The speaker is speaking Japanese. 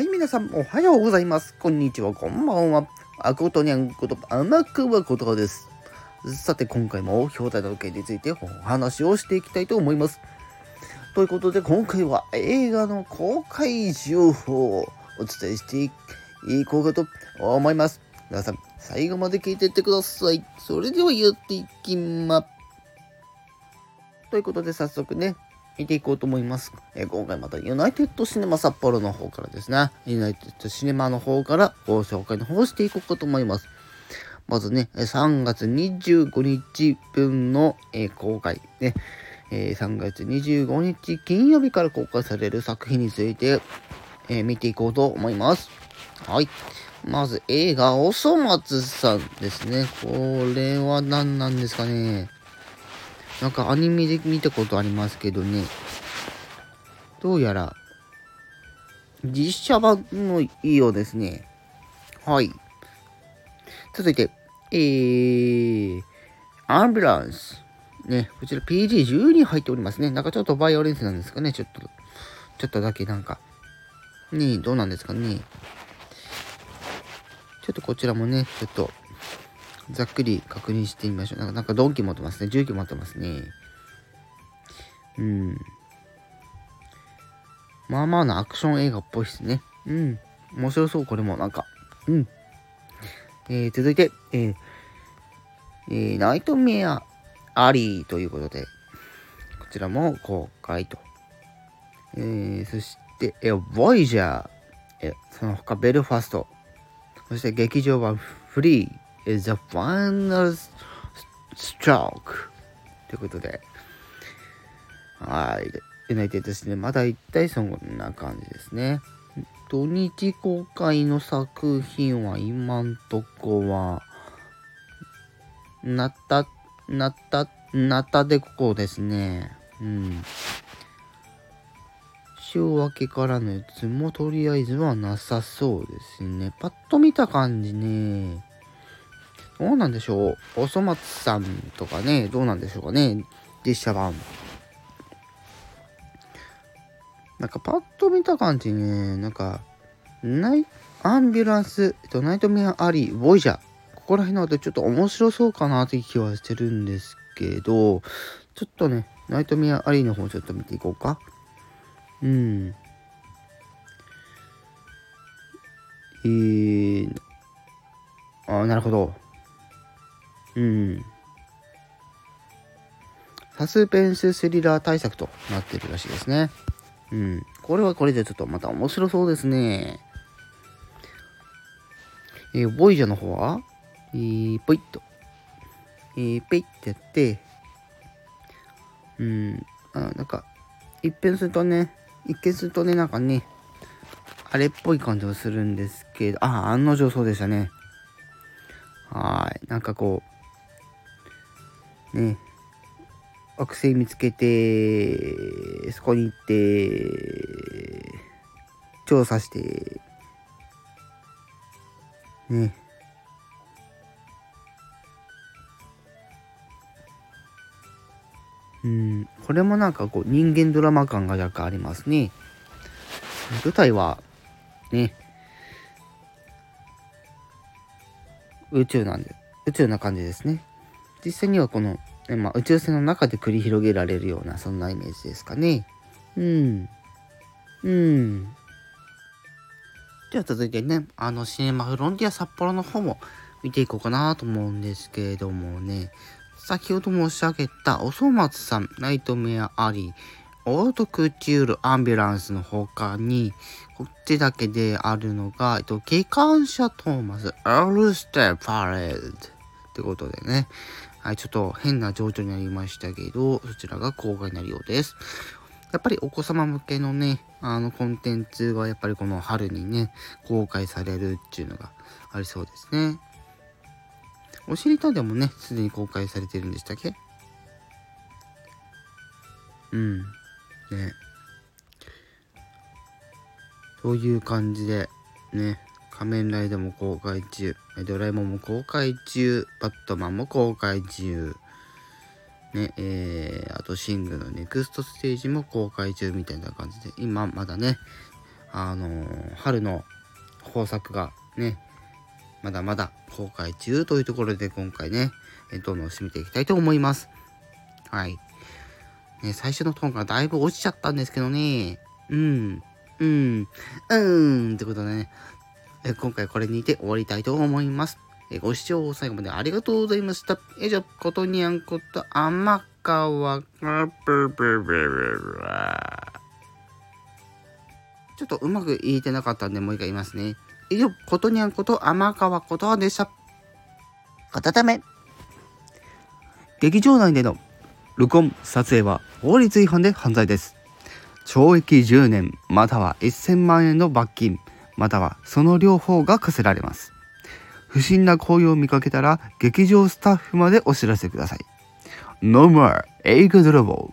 はい、皆さん、おはようございます。こんにちは、こんばんは。あことにゃんこと、甘くはことです。さて、今回も表題の件についてお話をしていきたいと思います。ということで、今回は映画の公開情報をお伝えしていこうかと思います。皆さん、最後まで聞いていってください。それではやっていきます。ということで、早速ね、見ていこうと思います。えー今回またユナイテッドシネマ札幌の方からですね、ユナイテッドシネマの方からご紹介の方をしていこうかと思います。まずね、3月25日分の、えー公開ね、えー3月25日金曜日から公開される作品について、えー見ていこうと思います。はい。まず映画、おそ松さんですね。これは何なんですかね。なんかアニメで見たことありますけどね。どうやら、実写版のいいようですね。はい。続いて、えー、アンブランス。ね、こちら PG12 入っておりますね。なんかちょっとバイオレンスなんですかね。ちょっと、ちょっとだけなんか。ねどうなんですかね。ちょっとこちらもね、ちょっと、ざっくり確認してみましょう。なんか、なんかドンキ持ってますね。重機持ってますね。うん。まあまあなアクション映画っぽいですね。うん。面白そう、これも。なんか。うん。えー、続いて、えーえーナイトメアアリーということで、こちらも公開と。えー、そして、えー、ボイジャー、えーその他ベルファスト、そして劇場版フリー、えー The Final Stroke ということで、はい。ユナイテッドシネマ大体そんな感じですね。土日公開の作品は今んとこは、なった、なった、なったでここですね。うん。週明けからのやつもとりあえずはなさそうですね。パッと見た感じね。どうなんでしょう？おそ松さんとかね、どうなんでしょうかね？実写版。なんかパッと見た感じね、なんか、ナイアンビュランス、えっと、ナイトメアアリー、ボイジャー。ここら辺の後ちょっと面白そうかなという気はしてるんですけど、ちょっとね、ナイトメアアリーの方ちょっと見ていこうか。うん。えー、あなるほど。うん。サスペンススリラー対策となってるらしいですね。うん。これはこれでちょっとまた面白そうですね。えーボイジャーの方は、えー、ポイッと。えー、ペイってやって、うん、あなんか、一見するとね、一見するとね、なんかね、あれっぽい感じがするんですけど、あ、案の定そうでしたね。はい。なんかこう、ね、惑星見つけて、そこに行って、調査して、ね。うん、これもなんかこう人間ドラマ感が若干ありますね。舞台は、ね、宇宙なんで、宇宙な感じですね。実際にはこの、まあ、宇宙船の中で繰り広げられるような、そんなイメージですかね。うん。うん。では続いてね、あの、シネマフロンティア札幌の方も見ていこうかなと思うんですけれどもね、先ほど申し上げたおそ松さん、ナイトメアアリー、オートクチュールアンビュランスの他に、こっちだけであるのが、えっと、機関車トーマス、アルステパレードってことでね、はい、ちょっと変な情緒になりましたけど、そちらが公開になるようです。やっぱりお子様向けのね、あのコンテンツがやっぱりこの春にね、公開されるっていうのがありそうですね。おしりたんでもね、すでに公開されてるんでしたっけ？うん。ね。そういう感じで、ね、仮面ライダーも公開中、ドラえもんも公開中、バットマンも公開中、ね、えー、あとシングルのネクストステージも公開中みたいな感じで、今まだね、あのー春の豊作がね、まだまだ公開中というところで今回ね、えどんどん締めていきたいと思います。はい。ね、最初のトーンがだいぶ落ちちゃったんですけどね。うん。うん。うん。ってことでね、え今回これにて終わりたいと思います。えご視聴最後までありがとうございました。以上、ことにゃんこと天川がブブブブブちょっとうまく言えてなかったんでもう一回言いますね。以上、ことにゃんこと天川ことでした。片ため。劇場内での録音、撮影は法律違反で犯罪です。懲役10年または1000万円の罰金またはその両方が課せられます。不審な行為を見かけたら劇場スタッフまでお知らせください。No more 映画泥棒